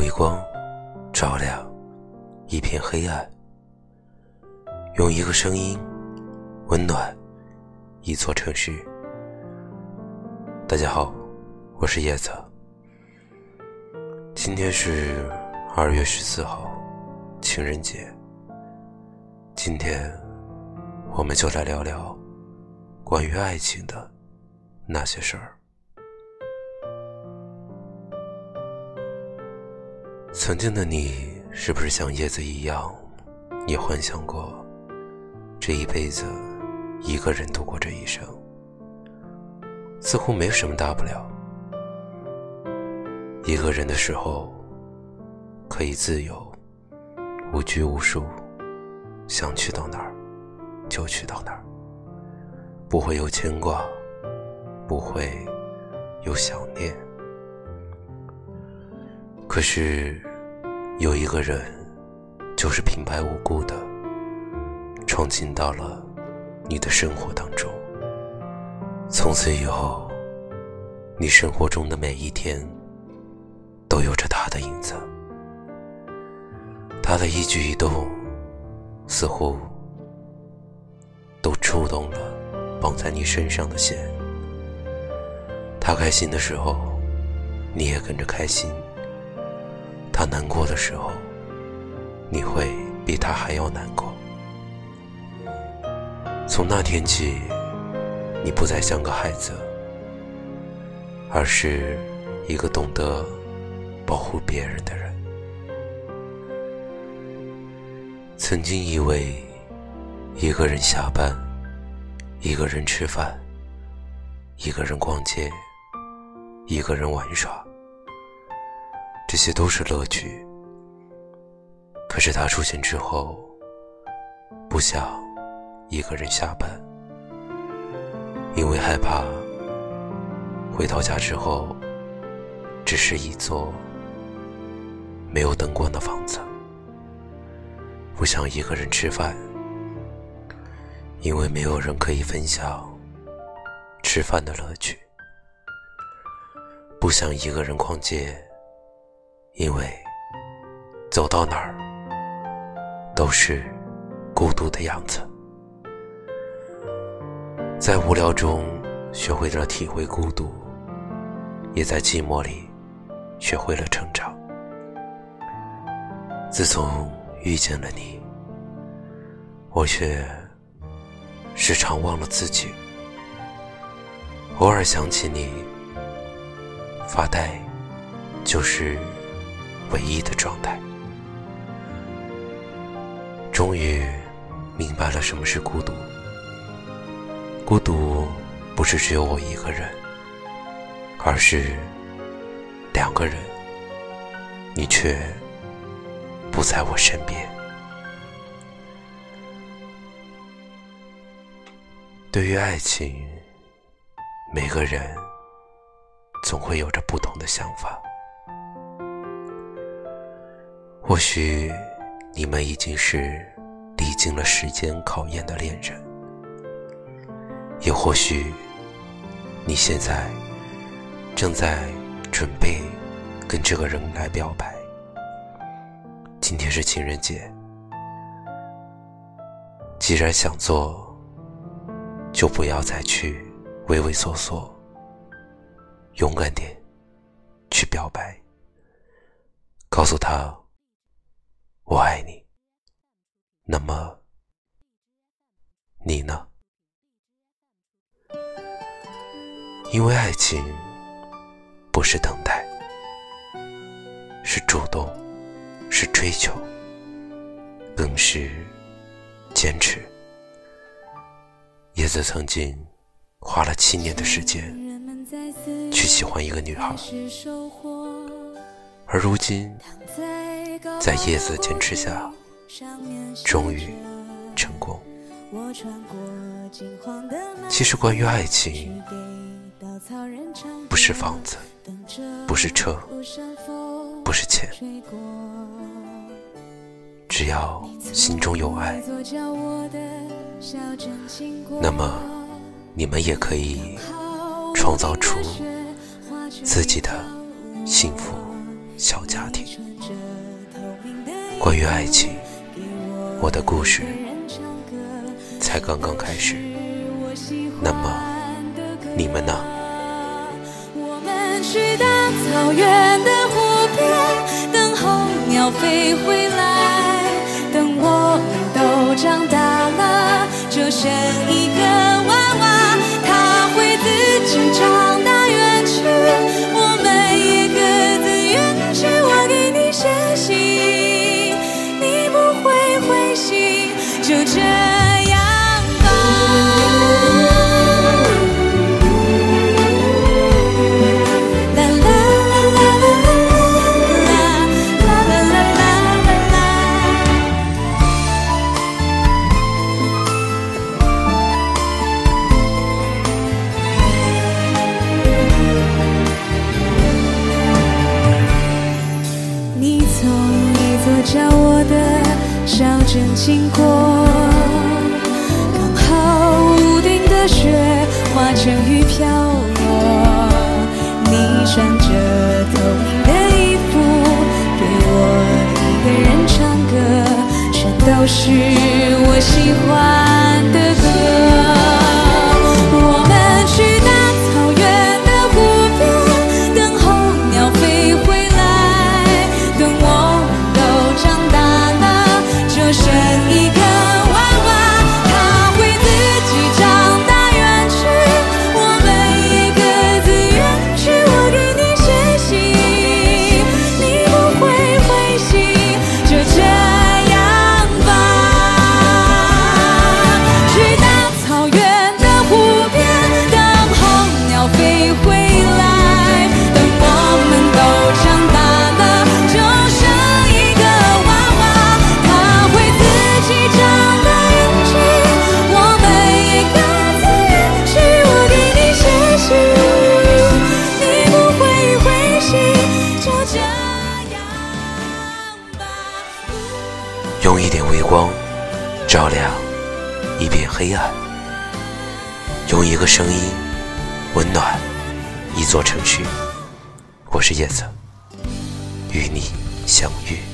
微光照亮一片黑暗，用一个声音温暖一座城市。大家好，我是叶子。今天是二月十四号，情人节。今天，我们就来聊聊关于爱情的那些事儿。曾经的你，是不是像叶子一样，也幻想过这一辈子一个人度过这一生？似乎没什么大不了。一个人的时候，可以自由，无拘无束，想去到哪儿就去到哪儿，不会有牵挂，不会有想念。可是，有一个人，就是平白无故的闯进到了你的生活当中。从此以后，你生活中的每一天，都有着他的影子。他的一举一动，似乎都触动了绑在你身上的线。他开心的时候，你也跟着开心。他难过的时候，你会比他还要难过。从那天起，你不再像个孩子，而是一个懂得保护别人的人。曾经以为，一个人下班，一个人吃饭，一个人逛街，一个人玩耍。这些都是乐趣，可是他出现之后，不想一个人下班，因为害怕回到家之后，只是一座没有灯光的房子；不想一个人吃饭，因为没有人可以分享吃饭的乐趣；不想一个人逛街。因为走到哪儿都是孤独的样子，在无聊中学会了体会孤独，也在寂寞里学会了成长。自从遇见了你，我却时常忘了自己，偶尔想起你，发呆就是。唯一的状态。终于明白了什么是孤独。孤独不是只有我一个人，而是两个人，你却不在我身边。对于爱情，每个人总会有着不同的想法。或许你们已经是历经了时间考验的恋人，也或许你现在正在准备跟这个人来表白。今天是情人节，既然想做，就不要再去畏畏缩缩，勇敢点去表白，告诉他。我爱你，那么你呢？因为爱情不是等待，是主动，是追求，更是坚持。叶子曾经花了七年的时间去喜欢一个女孩，而如今。在叶子坚持下，终于成功。其实，关于爱情，不是房子，不是车，不是钱，只要心中有爱，那么你们也可以创造出自己的幸福。小家庭。关于爱情，我的故事才刚刚开始。那么，你们呢？我们去大草原的湖边，等候鸟飞回来。等我们都长大了，就剩一个经过，刚好屋顶的雪化成雨飘落。你穿着透明的衣服，给我一个人唱歌，全都是我喜欢光照亮一片黑暗，用一个声音温暖一座城市。我是叶子，与你相遇。